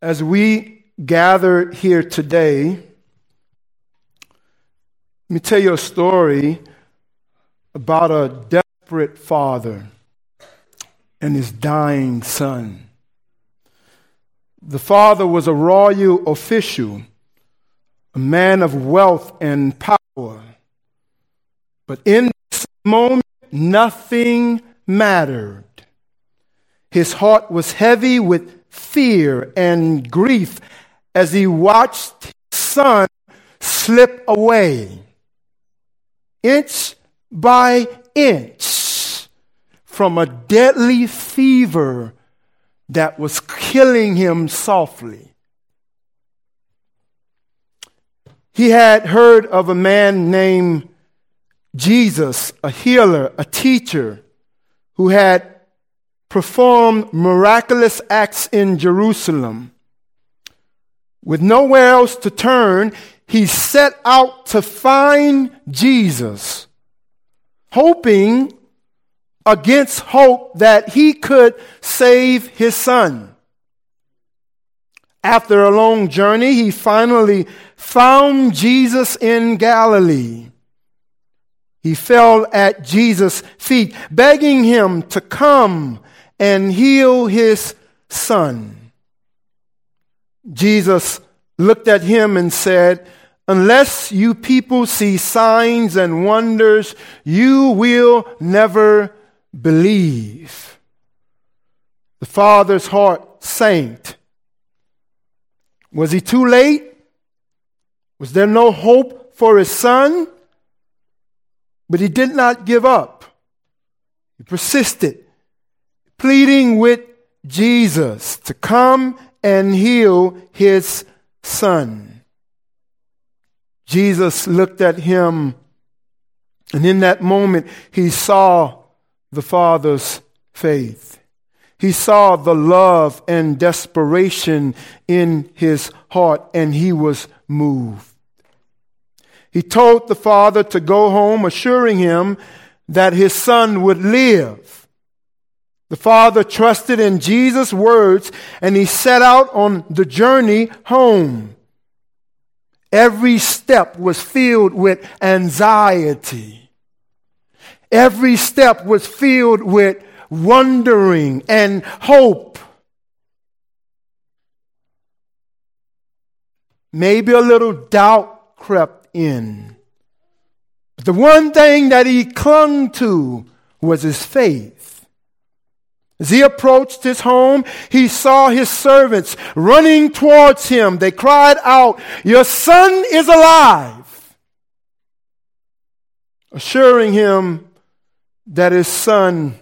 As we gather here today, let me tell you a story about a desperate father and his dying son. The father was a royal official, a man of wealth and power. But in this moment, nothing mattered. His heart was heavy with fear and grief as he watched his son slip away, inch by inch, from a deadly fever that was killing him softly. He had heard of a man named Jesus, a healer, a teacher, who had performed miraculous acts in Jerusalem. With nowhere else to turn, he set out to find Jesus, hoping against hope that he could save his son. After a long journey, he finally found Jesus in Galilee. He fell at Jesus' feet, begging him to come and heal his son. Jesus looked at him and said, Unless you people see signs and wonders, you will never believe. The father's heart sank. Was he too late? Was there no hope for his son? But he did not give up. He persisted, pleading with Jesus to come and heal his son. Jesus looked at him, and in that moment, he saw the Father's faith. He saw the love and desperation in his heart, and he was moved. He told the father to go home, assuring him that his son would live. The father trusted in Jesus' words and he set out on the journey home. Every step was filled with anxiety. Every step was filled with wondering and hope. Maybe a little doubt crept in. But the one thing that he clung to was his faith. As he approached his home, he saw his servants running towards him. They cried out, Your son is alive! Assuring him that his son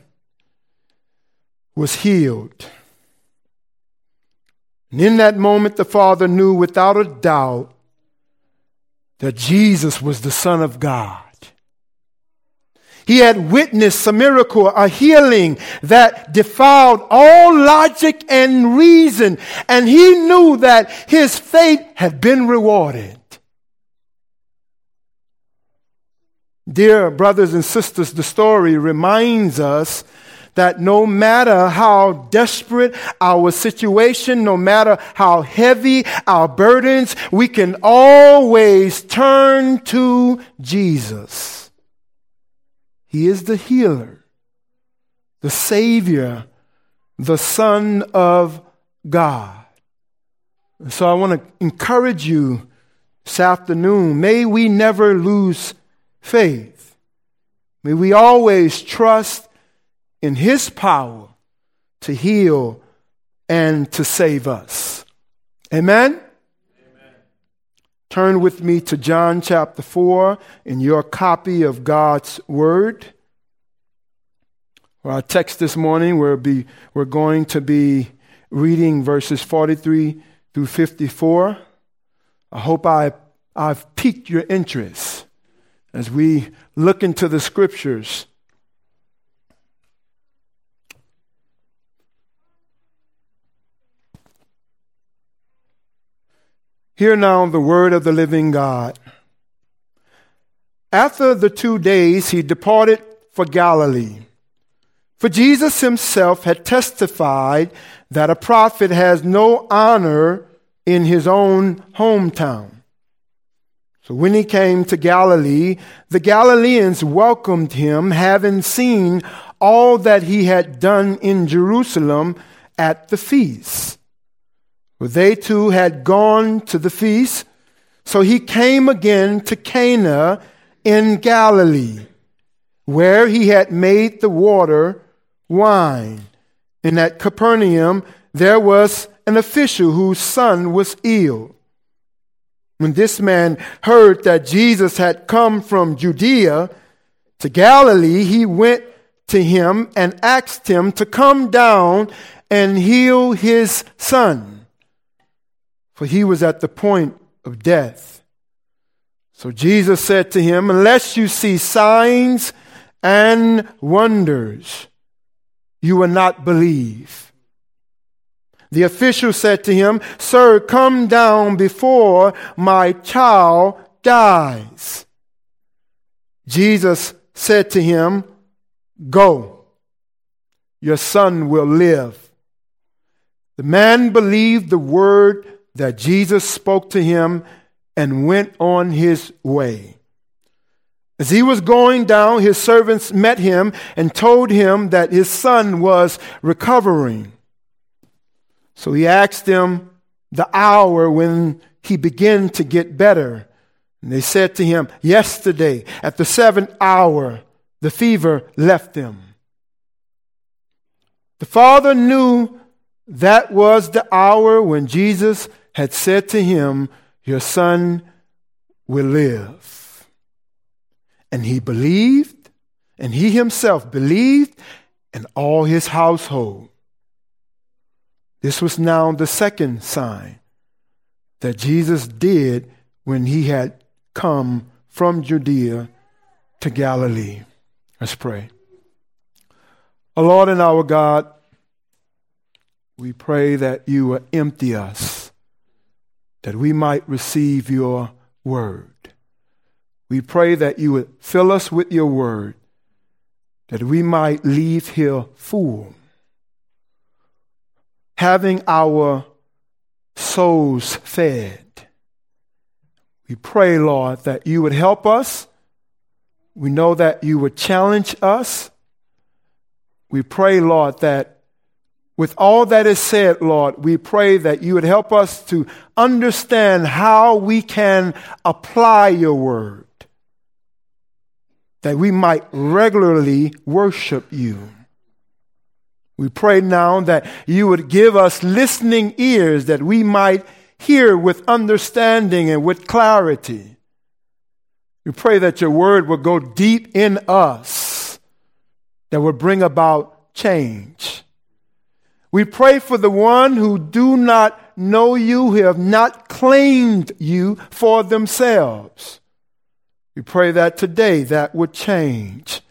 was healed. And in that moment, the father knew without a doubt that Jesus was the Son of God. He had witnessed a miracle, a healing that defied all logic and reason, and he knew that his faith had been rewarded. Dear brothers and sisters, the story reminds us that no matter how desperate our situation, no matter how heavy our burdens, we can always turn to Jesus. He is the healer, the Savior, the Son of God. So I want to encourage you this afternoon. May we never lose faith. May we always trust in His power to heal and to save us. Amen? Turn with me to John chapter 4 in your copy of God's Word. Our text this morning, we'll be, we're going to be reading verses 43 through 54. I hope I, I've piqued your interest as we look into the scriptures Hear now the word of the living God. After the two days, he departed for Galilee, For Jesus himself had testified that a prophet has no honor in his own hometown. So when he came to Galilee, the Galileans welcomed him, having seen all that he had done in Jerusalem at the feast. They too had gone to the feast, so he came again to Cana in Galilee, where he had made the water wine. And at Capernaum there was an official whose son was ill. When this man heard that Jesus had come from Judea to Galilee, he went to him and asked him to come down and heal his son, for he was at the point of death. So Jesus said to him, Unless you see signs and wonders, you will not believe. The official said to him, Sir, come down before my child dies. Jesus said to him, Go, your son will live. The man believed the word that Jesus spoke to him and went on his way. As he was going down, his servants met him and told him that his son was recovering. So he asked them the hour when he began to get better. And they said to him, Yesterday, at the seventh hour, the fever left him. The father knew that was the hour when Jesus had said to him, Your son will live. And he believed, and he himself believed, and all his household. This was now the second sign that Jesus did when he had come from Judea to Galilee. Let's pray. Our Lord and our God, we pray that you will empty us, that we might receive your word. We pray that you would fill us with your word, that we might leave here full, having our souls fed. We pray, Lord, that you would help us. We know that you would challenge us. We pray, Lord, that with all that is said, Lord, we pray that you would help us to understand how we can apply your word, that we might regularly worship you. We pray now that you would give us listening ears that we might hear with understanding and with clarity. We pray that your word will go deep in us, that will bring about change. We pray for the one who do not know you, who have not claimed you for themselves. We pray that today that would change.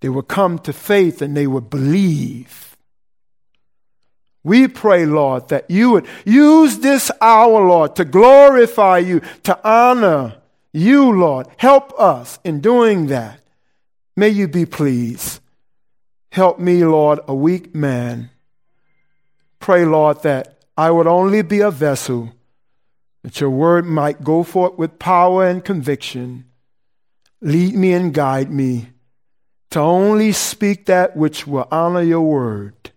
They will come to faith and they will believe. We pray, Lord, that you would use this hour, Lord, to glorify you, to honor you, Lord. Help us in doing that. May you be pleased. Help me, Lord, a weak man Pray, Lord, that I would only be a vessel, that your word might go forth with power and conviction. Lead me and guide me to only speak that which will honor your word.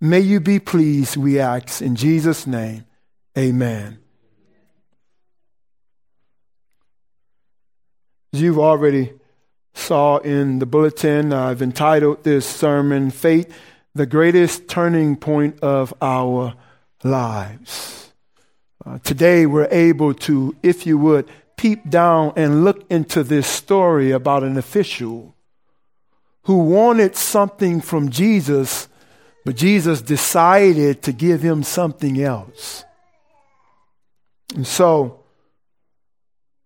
May you be pleased, we ask, in Jesus' name. Amen. As you've already saw in the bulletin, I've entitled this sermon, Faith the greatest turning point of our lives. Uh, today, we're able to, if you would, peep down and look into this story about an official who wanted something from Jesus, but Jesus decided to give him something else. And so,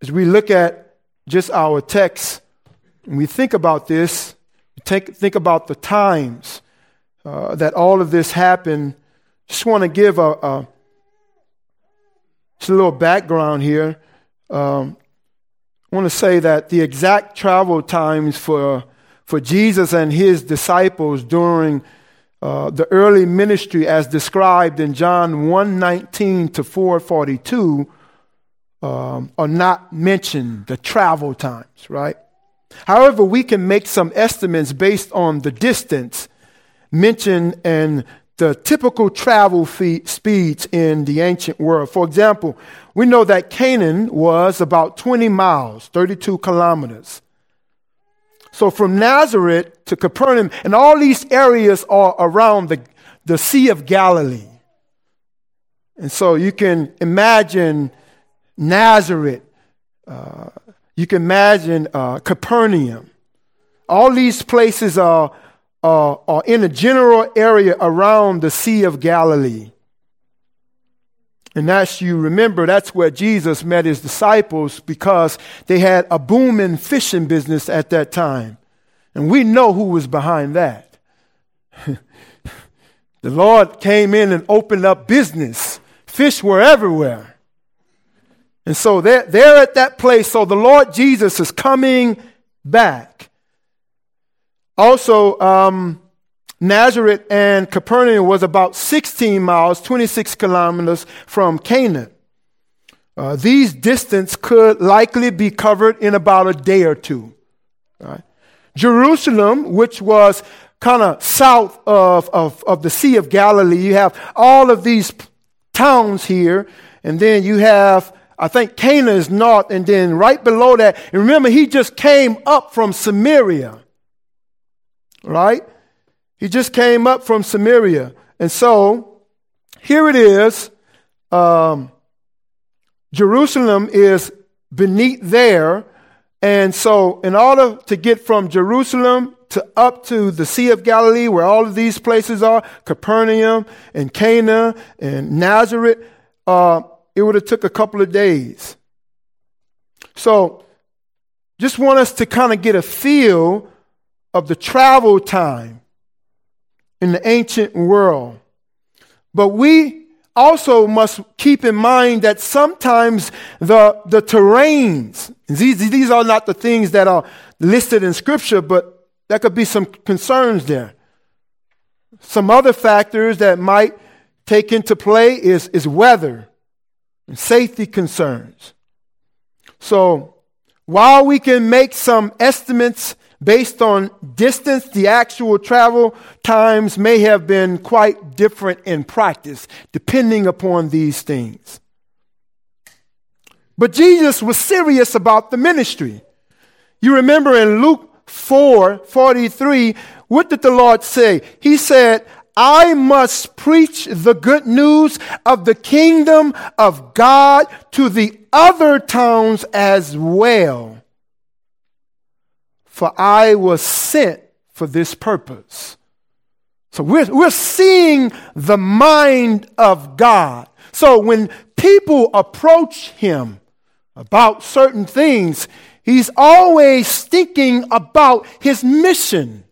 as we look at just our text, and we think about this, take, think about the times uh, that all of this happened, just want to give a, a, just a little background here. Um, I want to say that the exact travel times for for Jesus and his disciples during uh, the early ministry as described in John 1:19 to 4:42 um, are not mentioned, the travel times, right? However, we can make some estimates based on the distance mentioned and the typical travel fee- speeds in the ancient world. For example, we know that Canaan was about 20 miles, 32 kilometers. So from Nazareth to Capernaum, and all these areas are around the, the Sea of Galilee. And so you can imagine Nazareth, uh, you can imagine uh, Capernaum. All these places are, Uh, are, are in a general area around the Sea of Galilee. And as you remember, that's where Jesus met his disciples because they had a booming fishing business at that time. And we know who was behind that. the Lord came in and opened up business. Fish were everywhere. And so they're, they're at that place. So the Lord Jesus is coming back. Also, um, Nazareth and Capernaum was about 16 miles, 26 kilometers from Canaan. Uh, these distance could likely be covered in about a day or two. Right? Jerusalem, which was kind of south of, of, of the Sea of Galilee, you have all of these towns here, and then you have, I think Cana is north, and then right below that, and remember, he just came up from Samaria, right? He just came up from Samaria. And so here it is. Um, Jerusalem is beneath there. And so, in order to get from Jerusalem to up to the Sea of Galilee, where all of these places are, Capernaum and Cana and Nazareth, uh, it would have took a couple of days. So, just want us to kind of get a feel of the travel time in the ancient world. But we also must keep in mind that sometimes the, the terrains, these, these are not the things that are listed in Scripture, but there could be some concerns there. Some other factors that might take into play is, is weather and safety concerns. So while we can make some estimates based on distance, the actual travel times may have been quite different in practice, depending upon these things. But Jesus was serious about the ministry. You remember in Luke 4 43, what did the Lord say? He said, I must preach the good news of the kingdom of God to the other towns as well for I was sent for this purpose. So we're, we're seeing the mind of God. So when people approach him about certain things, he's always thinking about his mission.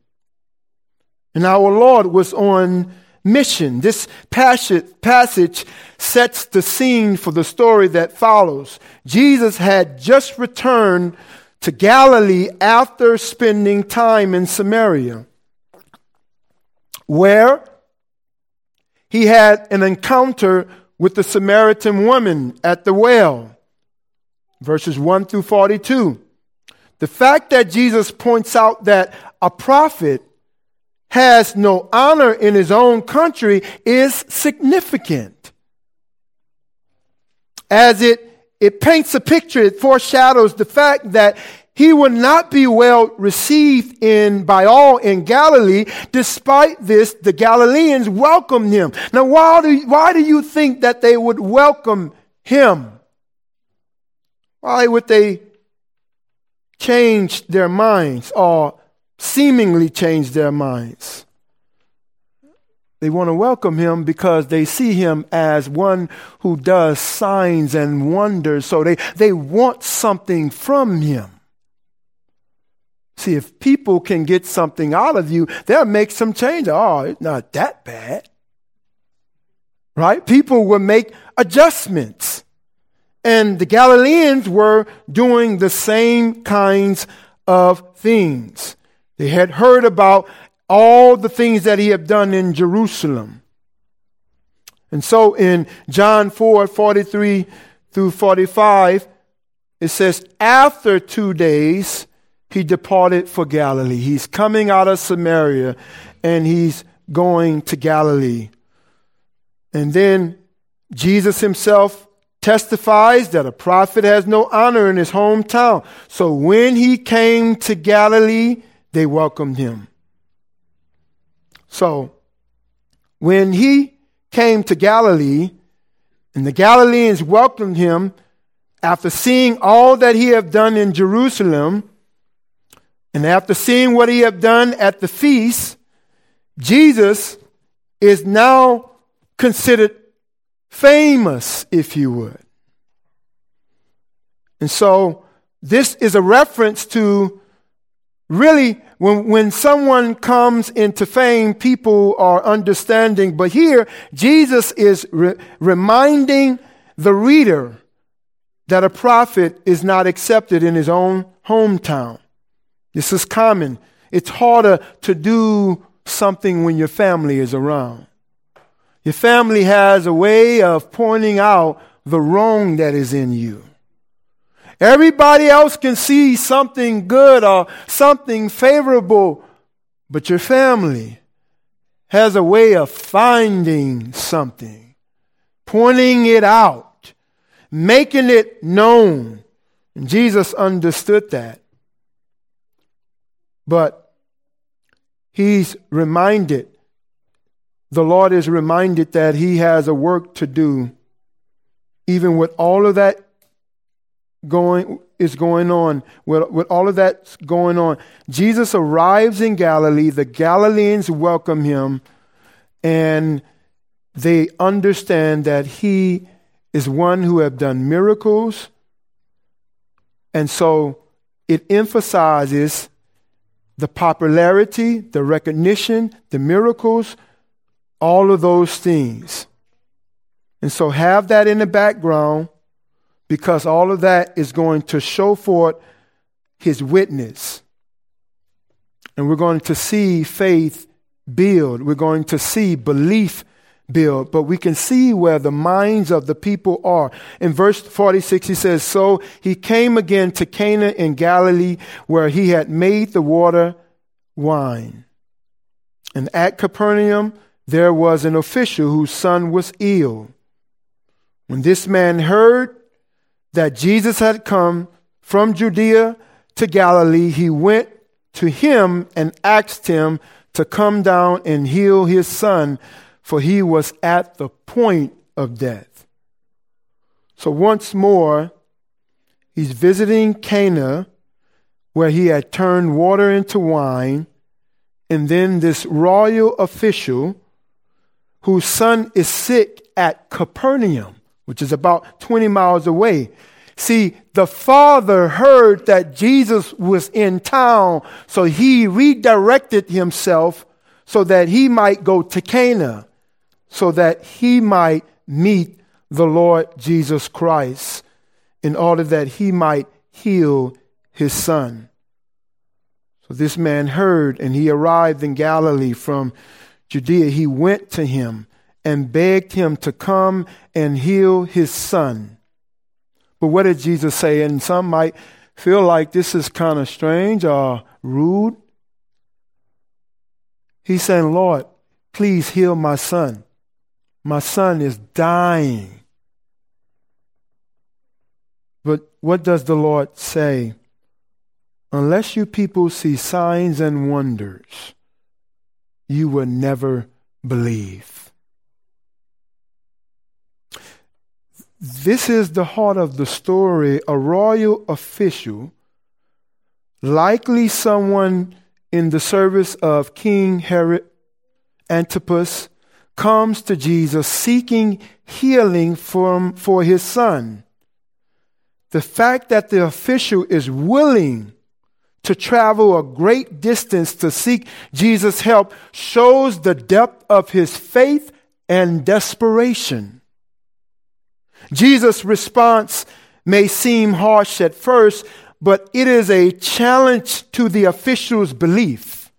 And our Lord was on mission. This passage, passage sets the scene for the story that follows. Jesus had just returned to Galilee after spending time in Samaria, where he had an encounter with the Samaritan woman at the well. Verses 1 through 42. The fact that Jesus points out that a prophet has no honor in his own country is significant. As it it paints a picture, it foreshadows the fact that he will not be well received in by all in Galilee. Despite this, the Galileans welcomed him. Now, why do, why do you think that they would welcome him? Why would they change their minds or seemingly change their minds? They want to welcome him because they see him as one who does signs and wonders. So they, they want something from him. See, if people can get something out of you, they'll make some change. Oh, it's not that bad. Right? People will make adjustments. And the Galileans were doing the same kinds of things. They had heard about all the things that he had done in Jerusalem. And so in John 4 43 through 45, it says, After two days, he departed for Galilee. He's coming out of Samaria and he's going to Galilee. And then Jesus himself testifies that a prophet has no honor in his hometown. So when he came to Galilee, they welcomed him. So when he came to Galilee, and the Galileans welcomed him after seeing all that he had done in Jerusalem, and after seeing what he had done at the feast, Jesus is now considered famous, if you would. And so this is a reference to really when, when someone comes into fame, people are understanding. But here, Jesus is re- reminding the reader that a prophet is not accepted in his own hometown. This is common. It's harder to do something when your family is around. Your family has a way of pointing out the wrong that is in you. Everybody else can see something good or something favorable, but your family has a way of finding something, pointing it out, making it known. And Jesus understood that. But he's reminded, the Lord is reminded that he has a work to do, even with all of that going is going on with, with all of that going on. Jesus arrives in galilee. The galileans welcome him and they understand that he is one who have done miracles. And so it emphasizes the popularity, the recognition, the miracles, all of those things. And so have that in the background because all of that is going to show forth his witness. And we're going to see faith build. We're going to see belief build, but we can see where the minds of the people are. In verse 46, he says, So he came again to Cana in Galilee, where he had made the water wine. And at Capernaum, there was an official whose son was ill. When this man heard that Jesus had come from Judea to Galilee, he went to him and asked him to come down and heal his son for he was at the point of death. So once more, he's visiting Cana, where he had turned water into wine, and then this royal official, whose son is sick at Capernaum, which is about 20 miles away. See, the father heard that Jesus was in town, so he redirected himself so that he might go to Cana so that he might meet the Lord Jesus Christ in order that he might heal his son. So this man heard and he arrived in Galilee from Judea. He went to him and begged him to come and heal his son. But what did Jesus say? And some might feel like this is kind of strange or rude. He's saying, Lord, please heal my son. My son is dying. But what does the Lord say? Unless you people see signs and wonders, you will never believe. This is the heart of the story. A royal official, likely someone in the service of King Herod Antipas, comes to Jesus seeking healing from, for his son. The fact that the official is willing to travel a great distance to seek Jesus' help shows the depth of his faith and desperation. Jesus' response may seem harsh at first, but it is a challenge to the official's belief.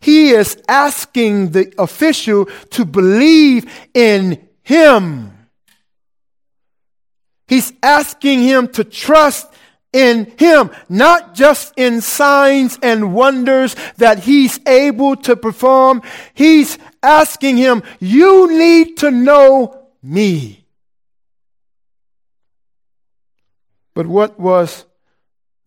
He is asking the official to believe in him. He's asking him to trust in him, not just in signs and wonders that he's able to perform. He's asking him, you need to know me. But what was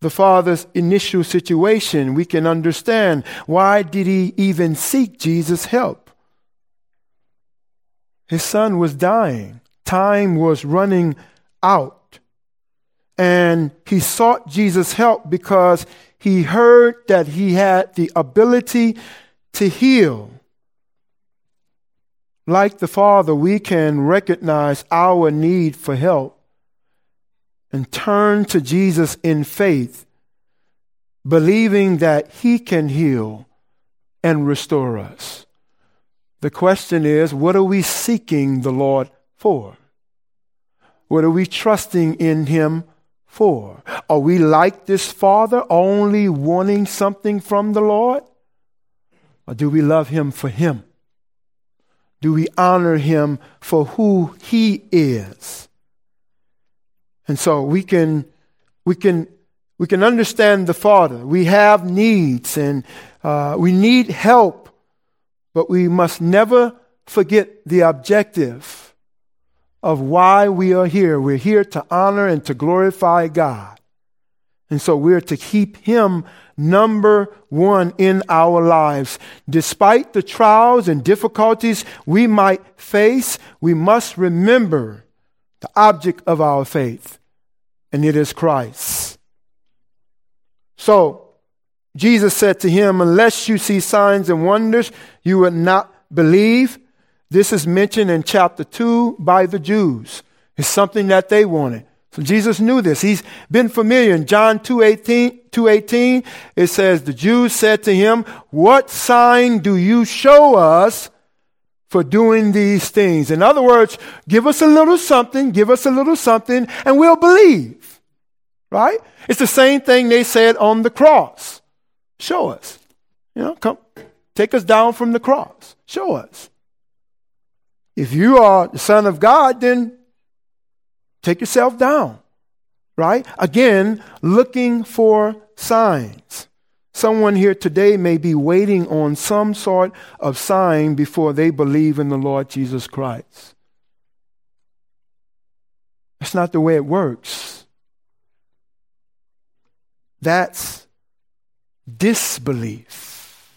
the father's initial situation? We can understand. Why did he even seek Jesus' help? His son was dying. Time was running out. And he sought Jesus' help because he heard that he had the ability to heal. Like the Father, we can recognize our need for help and turn to Jesus in faith, believing that he can heal and restore us. The question is, what are we seeking the Lord for? What are we trusting in Him for? Are we like this Father, only wanting something from the Lord? Or do we love Him for Him? Do we honor Him for who He is? And so we can, we can, we can understand the Father. We have needs and uh, we need help, but we must never forget the objective of why we are here. We're here to honor and to glorify God. And so we're to keep Him number one in our lives. Despite the trials and difficulties we might face, we must remember the object of our faith, and it is Christ. So, Jesus said to him, Unless you see signs and wonders, you will not believe. This is mentioned in chapter 2 by the Jews. It's something that they wanted. So Jesus knew this. He's been familiar. In John 2.18, 2.18, it says, The Jews said to him, What sign do you show us for doing these things? In other words, give us a little something, give us a little something, and we'll believe. Right? It's the same thing they said on the cross. Show us. You know, come, take us down from the cross. Show us. If you are the Son of God, then take yourself down, right? Again, looking for signs. Someone here today may be waiting on some sort of sign before they believe in the Lord Jesus Christ. That's not the way it works. That's disbelief.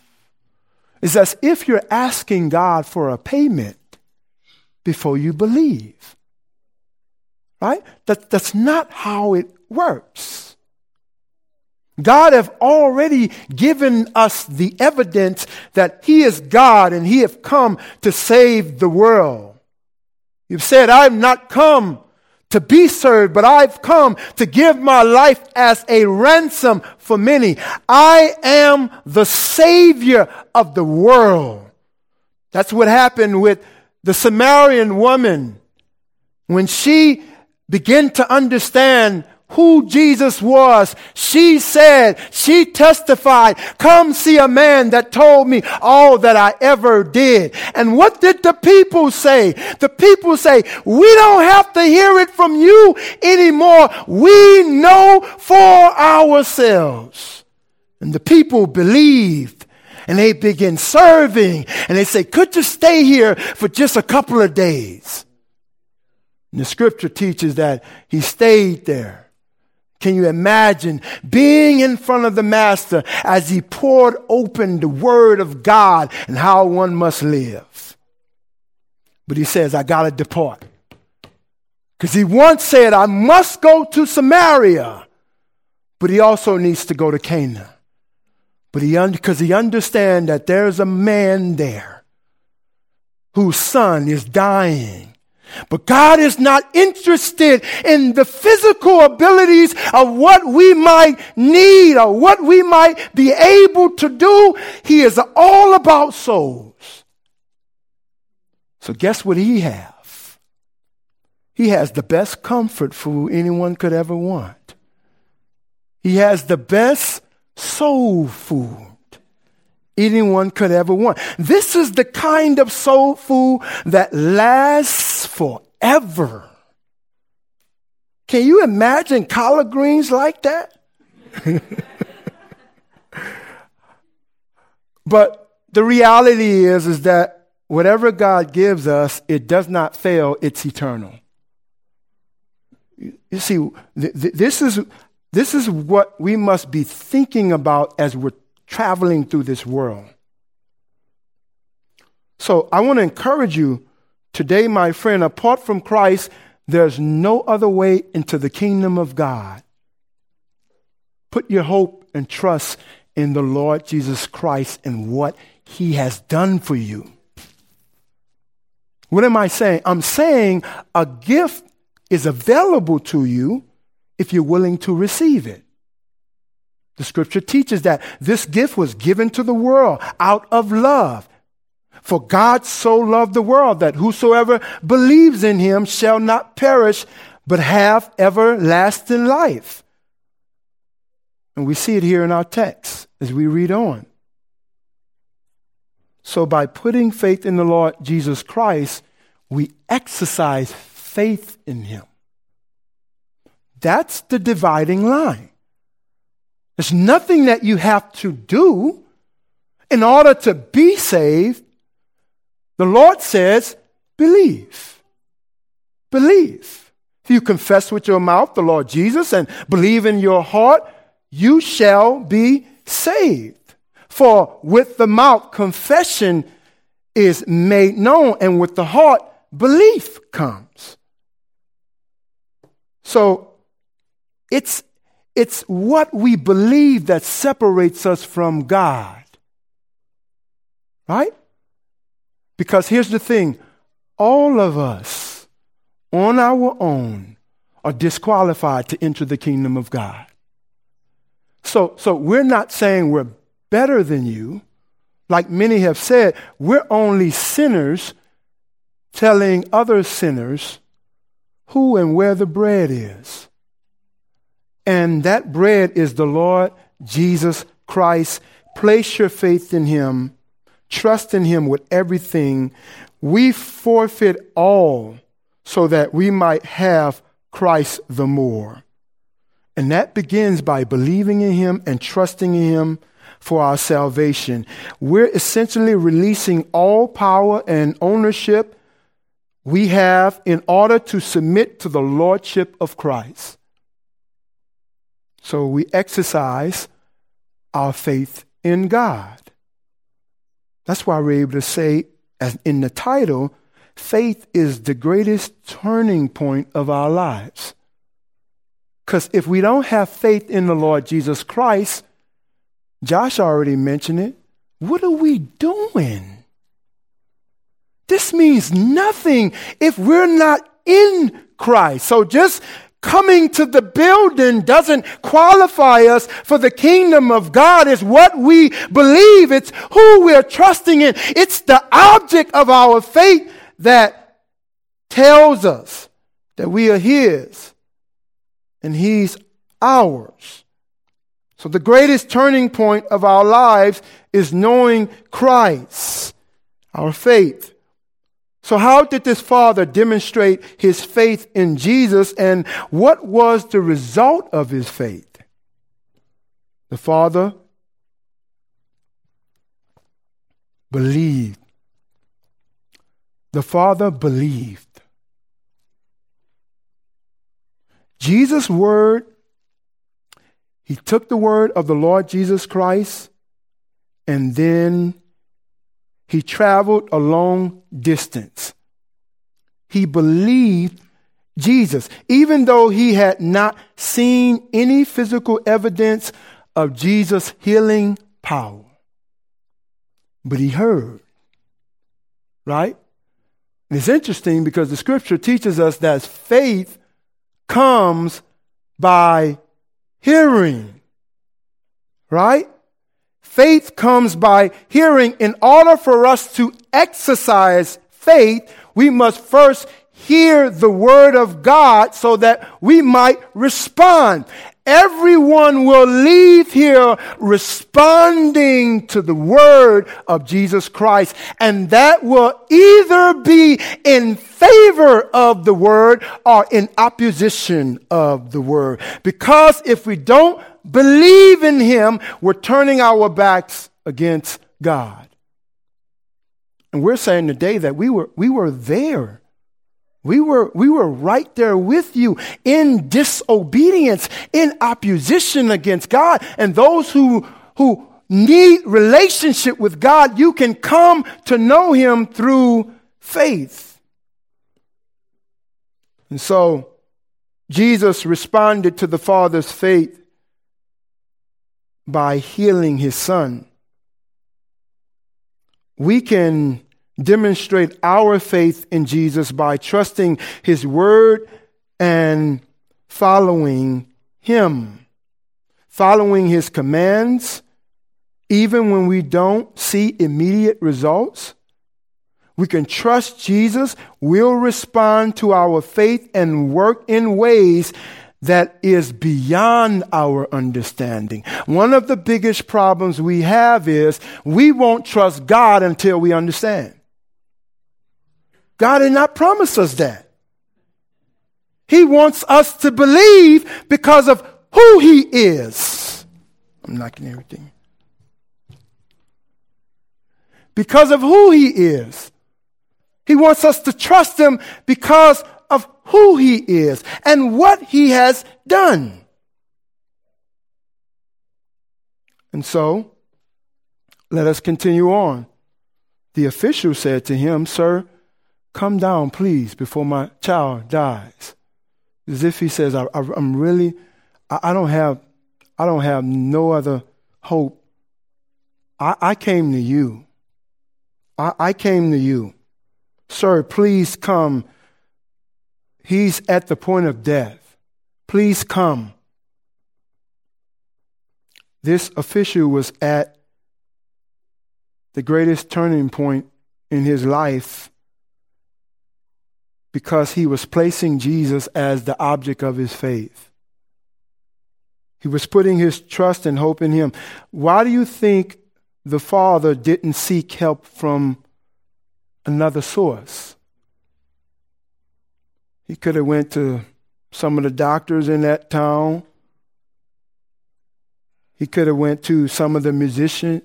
It's as if you're asking God for a payment before you believe. Right? That, that's not how it works. God have already given us the evidence that He is God and He have come to save the world. You've said, I've not come to be served, but I've come to give my life as a ransom for many. I am the Savior of the world. That's what happened with the Samaritan woman, when she began to understand who Jesus was, she said, she testified, come see a man that told me all that I ever did. And what did the people say? The people say, we don't have to hear it from you anymore. We know for ourselves. And the people believed and they begin serving and they say, could you stay here for just a couple of days? And the scripture teaches that he stayed there. Can you imagine being in front of the master as he poured open the word of God and how one must live? But he says, I got to depart. Because he once said, I must go to Samaria, but he also needs to go to Canaan. But he, because he understands that there's a man there whose son is dying. But God is not interested in the physical abilities of what we might need or what we might be able to do. He is all about souls. So guess what he has? He has the best comfort food anyone could ever want. He has the best soul food anyone could ever want. This is the kind of soul food that lasts forever. Can you imagine collard greens like that? but the reality is is that whatever God gives us, it does not fail, it's eternal. You see, th- th- this is this is what we must be thinking about as we're traveling through this world. So I want to encourage you today, my friend, apart from Christ, there's no other way into the kingdom of God. Put your hope and trust in the Lord Jesus Christ and what he has done for you. What am I saying? I'm saying a gift is available to you if you're willing to receive it. The scripture teaches that this gift was given to the world out of love. For God so loved the world that whosoever believes in him shall not perish, but have everlasting life. And we see it here in our text as we read on. So, by putting faith in the Lord Jesus Christ, we exercise faith in him. That's the dividing line. There's nothing that you have to do in order to be saved. The Lord says, believe. Believe. If you confess with your mouth the Lord Jesus and believe in your heart, you shall be saved. For with the mouth, confession is made known, and with the heart, belief comes. So it's it's what we believe that separates us from God. Right? Because here's the thing all of us on our own are disqualified to enter the kingdom of God. So, so we're not saying we're better than you. Like many have said, we're only sinners telling other sinners who and where the bread is. And that bread is the Lord Jesus Christ. Place your faith in him, trust in him with everything. We forfeit all so that we might have Christ the more. And that begins by believing in him and trusting in him for our salvation. We're essentially releasing all power and ownership we have in order to submit to the lordship of Christ. So we exercise our faith in God. That's why we're able to say, as in the title, faith is the greatest turning point of our lives. Because if we don't have faith in the Lord Jesus Christ, Josh already mentioned it, what are we doing? This means nothing if we're not in Christ. So just coming to the building doesn't qualify us for the kingdom of God. It's what we believe. It's who we're trusting in. It's the object of our faith that tells us that we are His and He's ours. So the greatest turning point of our lives is knowing Christ, our faith. So, how did this father demonstrate his faith in Jesus, and what was the result of his faith? The father believed. The father believed. Jesus' word, he took the word of the Lord Jesus Christ and then he traveled a long distance. He believed Jesus, even though he had not seen any physical evidence of Jesus' healing power. But he heard, right? And it's interesting because the scripture teaches us that faith comes by hearing, right? Faith comes by hearing. In order for us to exercise faith, we must first hear the word of God so that we might respond. Everyone will leave here responding to the word of Jesus Christ. And that will either be in favor of the word or in opposition of the word. Because if we don't believe in him, we're turning our backs against God. And we're saying today that we were, we were there we were, we were right there with you in disobedience, in opposition against God. And those who, who need relationship with God, you can come to know Him through faith. And so Jesus responded to the Father's faith by healing His Son. We can demonstrate our faith in Jesus by trusting his word and following him, following his commands, even when we don't see immediate results. We can trust Jesus will respond to our faith and work in ways that is beyond our understanding. One of the biggest problems we have is we won't trust God until we understand. God did not promise us that. He wants us to believe because of who He is. I'm knocking everything. Because of who He is. He wants us to trust Him because of who He is and what He has done. And so, let us continue on. The official said to him, Sir, Come down, please, before my child dies. As if he says, I, am really, I, I, don't have, I don't have no other hope. I, I came to you. I, I came to you. Sir, please come. He's at the point of death. Please come. This official was at the greatest turning point in his life because he was placing Jesus as the object of his faith. He was putting his trust and hope in him. Why do you think the father didn't seek help from another source? He could have went to some of the doctors in that town. He could have went to some of the musician,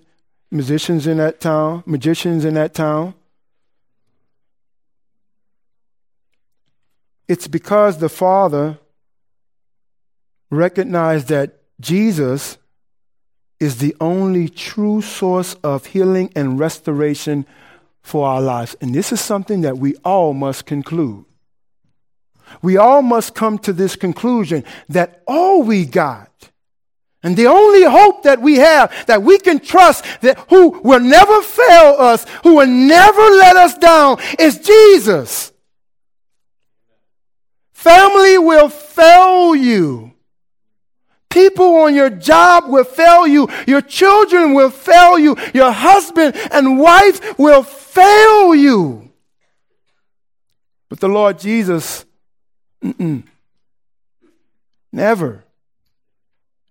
musicians in that town, magicians in that town. It's because the Father recognized that Jesus is the only true source of healing and restoration for our lives. And this is something that we all must conclude. We all must come to this conclusion that all we got and the only hope that we have, that we can trust, that who will never fail us, who will never let us down, is Jesus. Family will fail you. People on your job will fail you. Your children will fail you. Your husband and wife will fail you. But the Lord Jesus, never,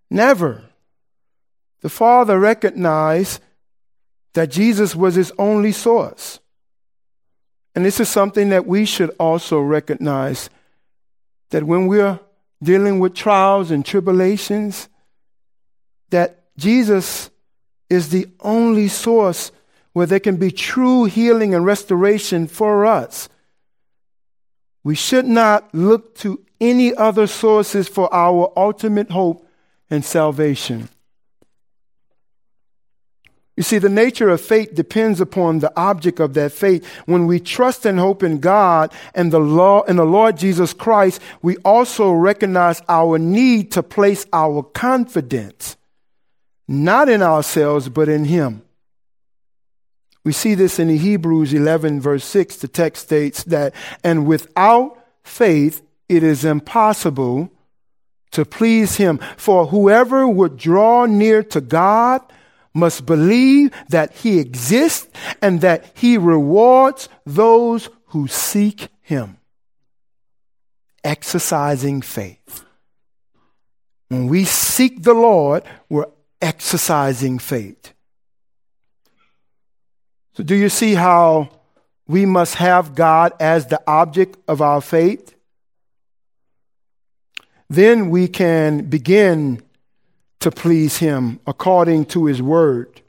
never. The Father recognized that Jesus was his only source. And this is something that we should also recognize that when we're dealing with trials and tribulations, that Jesus is the only source where there can be true healing and restoration for us. We should not look to any other sources for our ultimate hope and salvation. You see, the nature of faith depends upon the object of that faith. When we trust and hope in God and the law and the Lord Jesus Christ, we also recognize our need to place our confidence not in ourselves, but in Him. We see this in Hebrews 11, verse 6. The text states that, and without faith, it is impossible to please Him. For whoever would draw near to God must believe that he exists and that he rewards those who seek him. Exercising faith. When we seek the Lord, we're exercising faith. So, do you see how we must have God as the object of our faith? Then we can begin to please Him according to His word.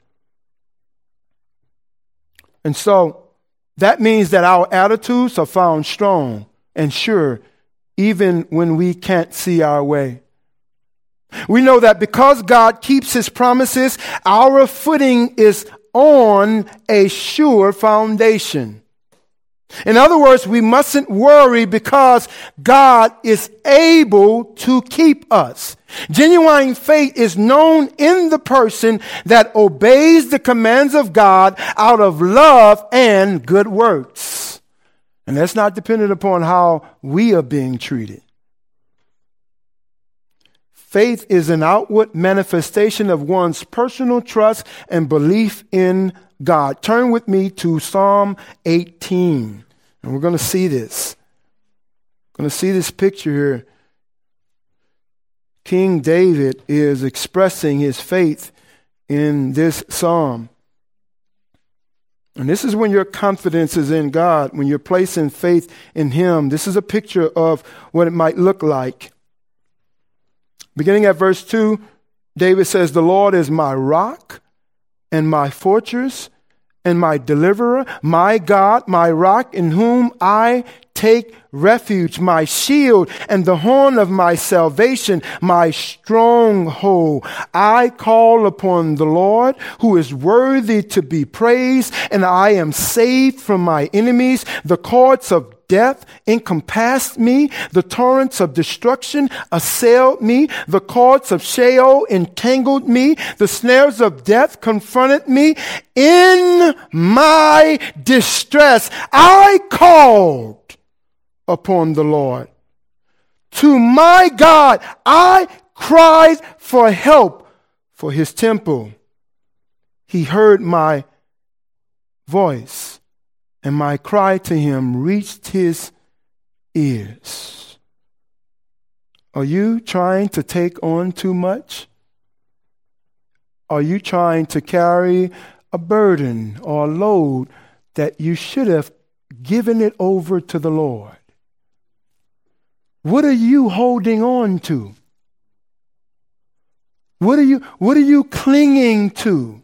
And so that means that our attitudes are found strong and sure even when we can't see our way. We know that because God keeps his promises, our footing is on a sure foundation. In other words, we mustn't worry because God is able to keep us. Genuine faith is known in the person that obeys the commands of God out of love and good works. And that's not dependent upon how we are being treated. Faith is an outward manifestation of one's personal trust and belief in God. Turn with me to Psalm 18, and we're going to see this. We're going to see this picture here. King David is expressing his faith in this psalm. And this is when your confidence is in God, when you're placing faith in Him. This is a picture of what it might look like. Beginning at verse 2, David says, The Lord is my rock and my fortress and my deliverer, my God, my rock, in whom I take refuge, my shield and the horn of my salvation, my stronghold. I call upon the Lord who is worthy to be praised, and I am saved from my enemies. The courts of death encompassed me. The torrents of destruction assailed me. The cords of Sheol entangled me. The snares of death confronted me. In my distress, I called upon the Lord. To my God, I cried for help for his temple. He heard my voice and my cry to him reached his ears. Are you trying to take on too much? Are you trying to carry a burden or a load that you should have given it over to the Lord? What are you holding on to? What are you, what are you clinging to?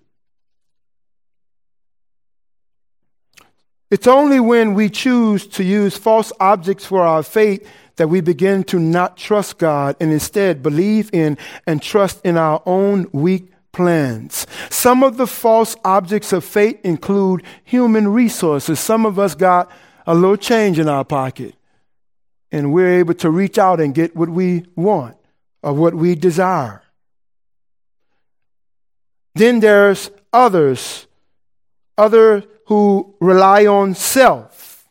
It's only when we choose to use false objects for our faith that we begin to not trust God and instead believe in and trust in our own weak plans. Some of the false objects of faith include human resources. Some of us got a little change in our pocket and we're able to reach out and get what we want or what we desire. Then there's others, other who rely on self.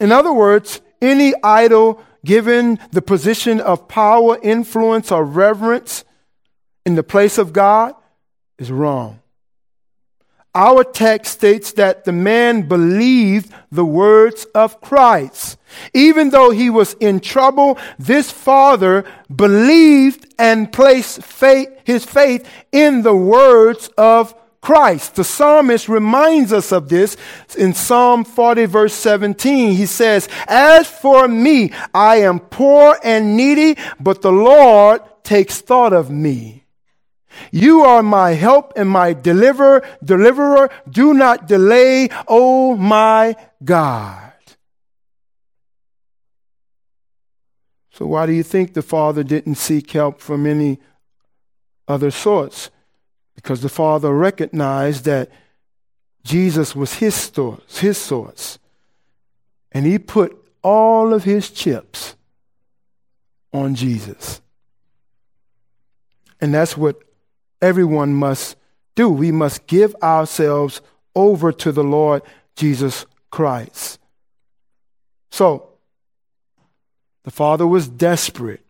In other words, any idol given the position of power, influence, or reverence in the place of God is wrong. Our text states that the man believed the words of Christ. Even though he was in trouble, this father believed and placed faith, his faith in the words of Christ. The psalmist reminds us of this in Psalm 40 verse 17. He says, As for me, I am poor and needy, but the Lord takes thought of me. You are my help and my deliverer, deliverer. Do not delay, O my God. So why do you think the father didn't seek help from any other sorts? Because the Father recognized that Jesus was his source, his source. And he put all of his chips on Jesus. And that's what everyone must do. We must give ourselves over to the Lord Jesus Christ. So, the Father was desperate.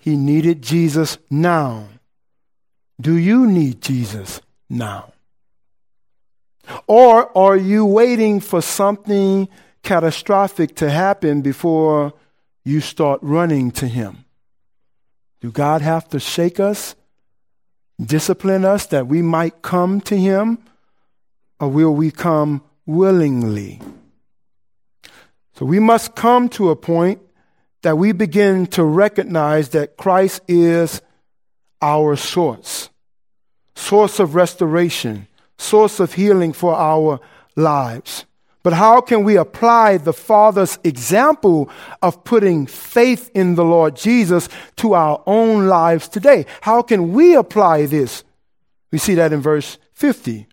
He needed Jesus now. Do you need Jesus now? Or are you waiting for something catastrophic to happen before you start running to Him? Do God have to shake us, discipline us that we might come to Him? Or will we come willingly? So we must come to a point that we begin to recognize that Christ is our source, source of restoration, source of healing for our lives. But how can we apply the Father's example of putting faith in the Lord Jesus to our own lives today? How can we apply this? We see that in verse 50.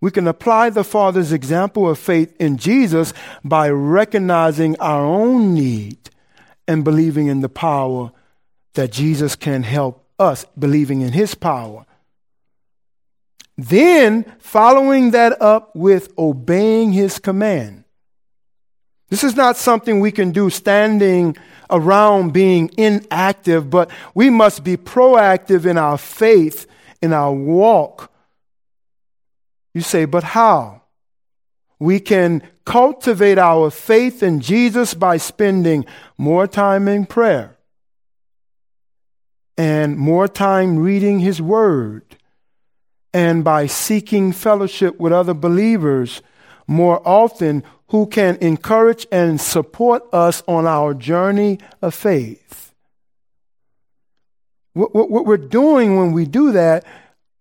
We can apply the Father's example of faith in Jesus by recognizing our own need and believing in the power that Jesus can help us, believing in His power. Then following that up with obeying his command. This is not something we can do standing around being inactive, but we must be proactive in our faith, in our walk. You say, but how? We can cultivate our faith in Jesus by spending more time in prayer and more time reading his word and by seeking fellowship with other believers more often who can encourage and support us on our journey of faith. What, what, what, we're doing when we do that,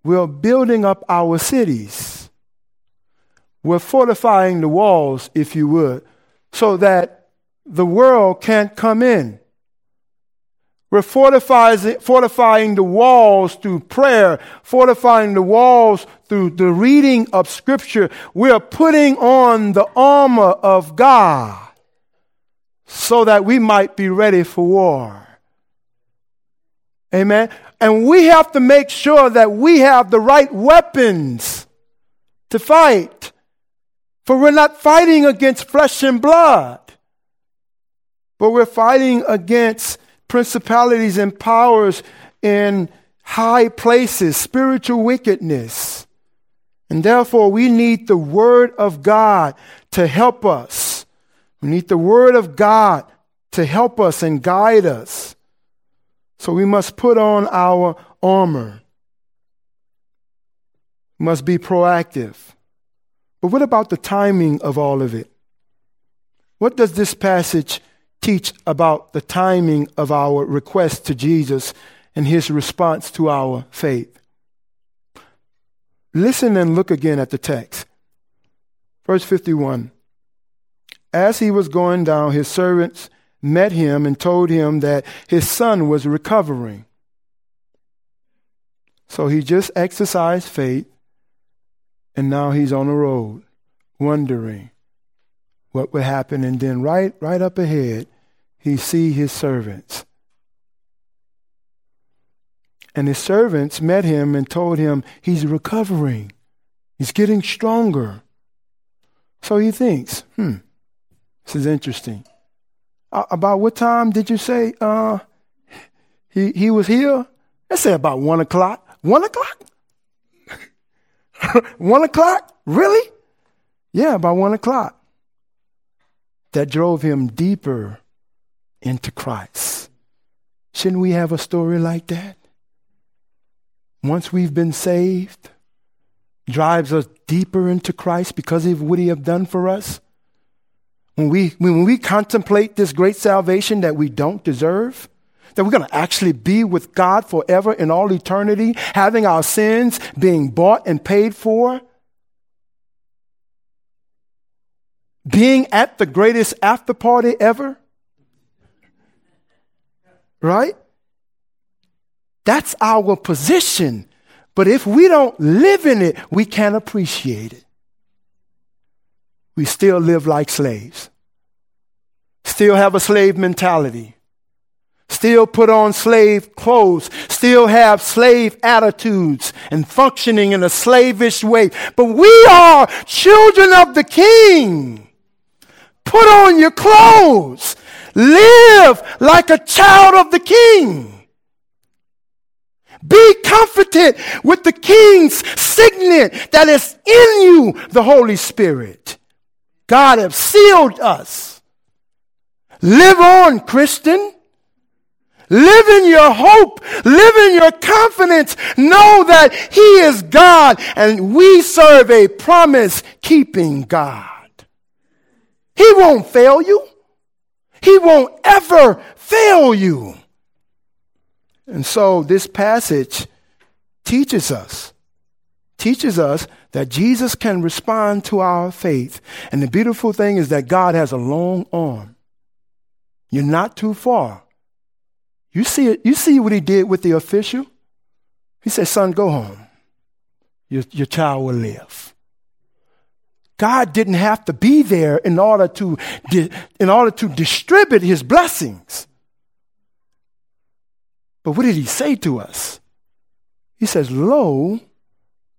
we're building up our cities. We're fortifying the walls, if you would, so that the world can't come in. We're fortifying the walls through prayer, fortifying the walls through the reading of Scripture. We're putting on the armor of God so that we might be ready for war. Amen. And we have to make sure that we have the right weapons to fight. For we're not fighting against flesh and blood, but we're fighting against principalities and powers in high places, spiritual wickedness. And therefore, we need the Word of God to help us. We need the Word of God to help us and guide us. So we must put on our armor. We must be proactive. But what about the timing of all of it? What does this passage teach about the timing of our request to Jesus and his response to our faith. Listen and look again at the text. Verse 51. As he was going down, his servants met him and told him that his son was recovering. So he just exercised faith, and now he's on the road, wondering what would happen. And then right, right up ahead, he see his servants. And his servants met him and told him he's recovering. He's getting stronger. So he thinks, hmm, this is interesting. Uh, about what time did you say uh, he, he was here? I say about one o'clock. One o'clock? one o'clock? Really? Yeah, about one o'clock. That drove him deeper into Christ. Shouldn't we have a story like that? Once we've been saved, drives us deeper into Christ because of what He have done for us. When we, when we contemplate this great salvation that we don't deserve, that we're going to actually be with God forever in all eternity, having our sins being bought and paid for, being at the greatest after party ever, Right? That's our position. But if we don't live in it, we can't appreciate it. We still live like slaves. Still have a slave mentality. Still put on slave clothes. Still have slave attitudes and functioning in a slavish way. But we are children of the king. Put on your clothes. Live like a child of the king. Be comforted with the king's signet that is in you, the Holy Spirit. God has sealed us. Live on, Christian. Live in your hope. Live in your confidence. Know that He is God and we serve a promise keeping God. He won't fail you. He won't ever fail you. And so this passage teaches us, teaches us that Jesus can respond to our faith. And the beautiful thing is that God has a long arm. You're not too far. You see it, you see what he did with the official? He said, son, go home. Your, your child will live. God didn't have to be there in order to, in order to distribute his blessings. But what did he say to us? He says, Lo,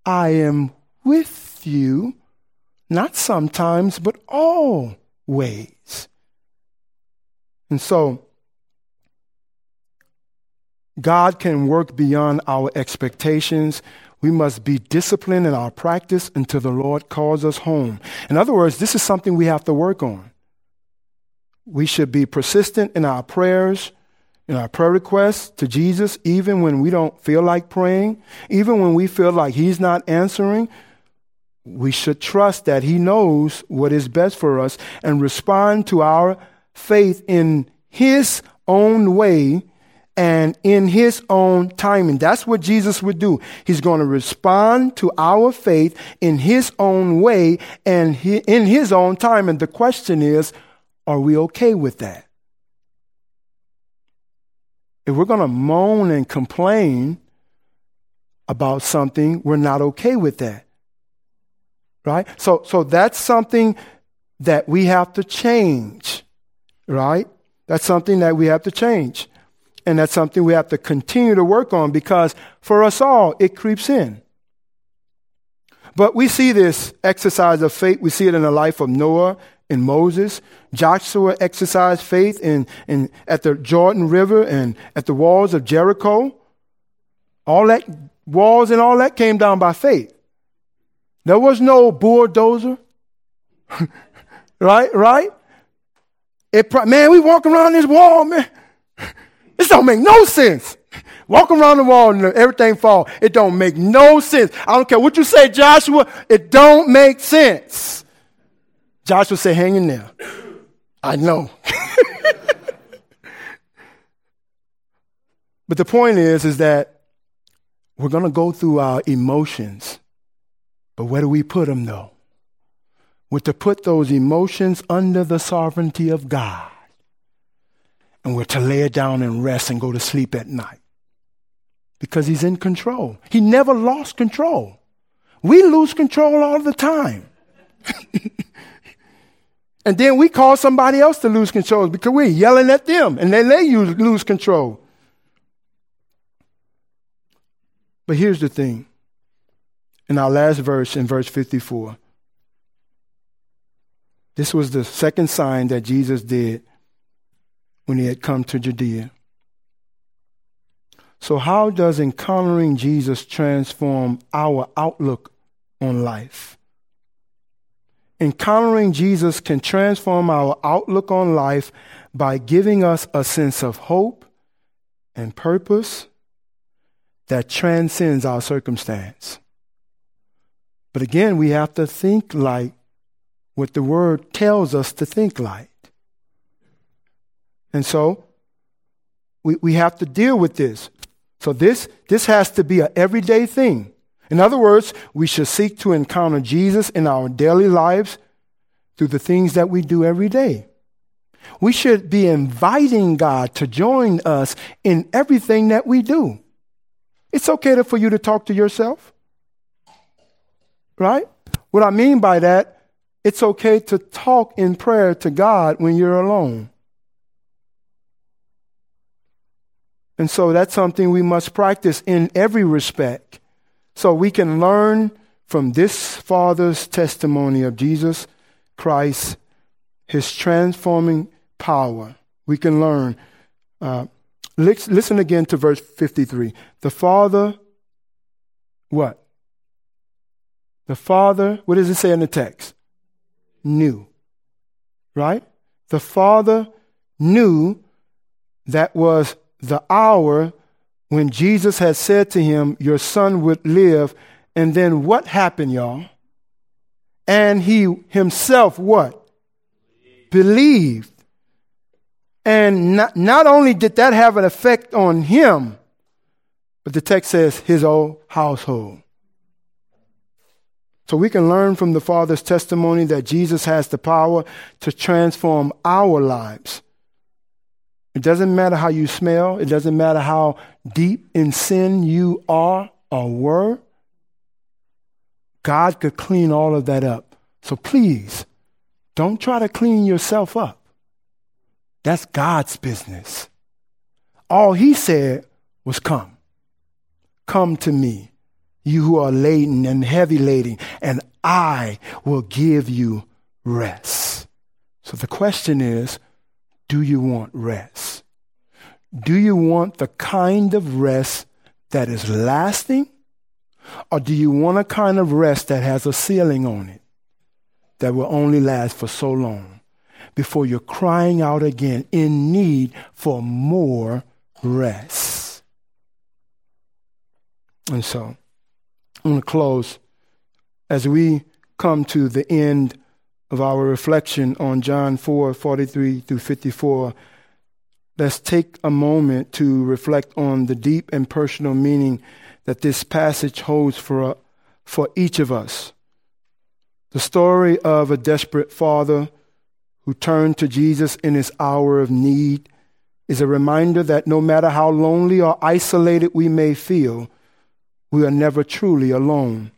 I am with you, not sometimes, but always. And so, God can work beyond our expectations. We must be disciplined in our practice until the Lord calls us home. In other words, this is something we have to work on. We should be persistent in our prayers, in our prayer requests to Jesus, even when we don't feel like praying, even when we feel like He's not answering. We should trust that He knows what is best for us and respond to our faith in His own way and in his own timing. That's what Jesus would do. He's going to respond to our faith in his own way and in his own time. And the question is, are we okay with that? If we're going to moan and complain about something, we're not okay with that. Right? So, so that's something that we have to change. Right? That's something that we have to change. And that's something we have to continue to work on because for us all, it creeps in. But we see this exercise of faith. We see it in the life of Noah and Moses. Joshua exercised faith in, in, at the Jordan River and at the walls of Jericho. All that walls and all that came down by faith. There was no bulldozer. right? Right? It, man, we walk around this wall, man. This don't make no sense. Walk around the wall and everything fall. It don't make no sense. I don't care what you say, Joshua. It don't make sense. Joshua said, hang in there. I know. but the point is, is that we're going to go through our emotions. But where do we put them though? We're to put those emotions under the sovereignty of God and we're to lay down and rest and go to sleep at night because he's in control. He never lost control. We lose control all the time. and then we call somebody else to lose control because we're yelling at them and then they lose control. But here's the thing. In our last verse, in verse 54, this was the second sign that Jesus did when he had come to Judea. So, how does encountering Jesus transform our outlook on life? Encountering Jesus can transform our outlook on life by giving us a sense of hope and purpose that transcends our circumstance. But again, we have to think like what the word tells us to think like. And so we, we have to deal with this. So this, this has to be an everyday thing. In other words, we should seek to encounter Jesus in our daily lives through the things that we do every day. We should be inviting God to join us in everything that we do. It's okay for you to talk to yourself. Right? What I mean by that, it's okay to talk in prayer to God when you're alone. And so that's something we must practice in every respect. So we can learn from this Father's testimony of Jesus Christ, his transforming power. We can learn. Uh, listen again to verse 53. The Father, what? The Father, what does it say in the text? Knew. Right? The Father knew that was the hour when Jesus had said to him, Your son would live. And then what happened, y'all? And he himself what? Believed. And not, not only did that have an effect on him, but the text says his whole household. So we can learn from the Father's testimony that Jesus has the power to transform our lives. It doesn't matter how you smell, it doesn't matter how deep in sin you are or were. God could clean all of that up. So please, don't try to clean yourself up. That's God's business. All he said was, Come. Come to me you who are laden and heavy laden, and I will give you rest. So the question is do you want rest? Do you want the kind of rest that is lasting? Or do you want a kind of rest that has a ceiling on it that will only last for so long before you're crying out again in need for more rest? And so, I'm going to close as we come to the end of our reflection on John 4 43 through 54. Let's take a moment to reflect on the deep and personal meaning that this passage holds for, uh, for each of us. The story of a desperate father who turned to Jesus in his hour of need is a reminder that no matter how lonely or isolated we may feel, we are never truly alone.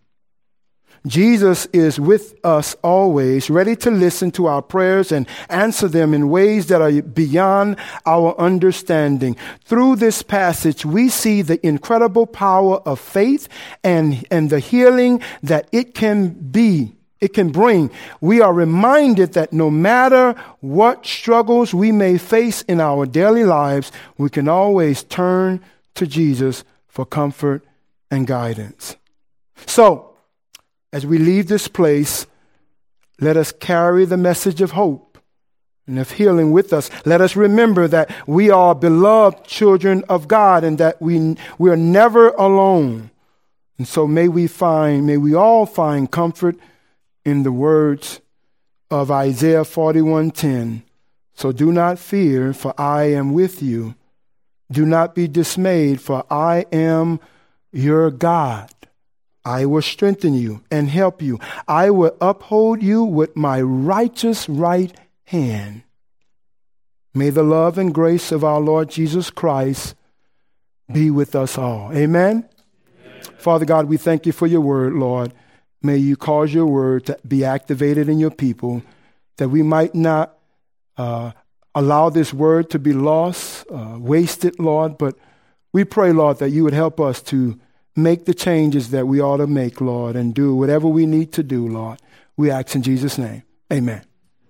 Jesus is with us always, ready to listen to our prayers and answer them in ways that are beyond our understanding. Through this passage, we see the incredible power of faith and, and the healing that it can be, it can bring. We are reminded that no matter what struggles we may face in our daily lives, we can always turn to Jesus for comfort and guidance. So, as we leave this place, let us carry the message of hope and of healing with us. Let us remember that we are beloved children of God and that we, we are never alone. And so may we find, may we all find comfort in the words of Isaiah 41:10. So do not fear, for I am with you. Do not be dismayed, for I am your God. I will strengthen you and help you. I will uphold you with my righteous right hand. May the love and grace of our Lord Jesus Christ be with us all. Amen? Amen. Father God, we thank you for your word, Lord. May you cause your word to be activated in your people that we might not uh, allow this word to be lost, uh, wasted, Lord, but we pray, Lord, that you would help us to make the changes that we ought to make, Lord, and do whatever we need to do, Lord. We ask in Jesus' name. Amen.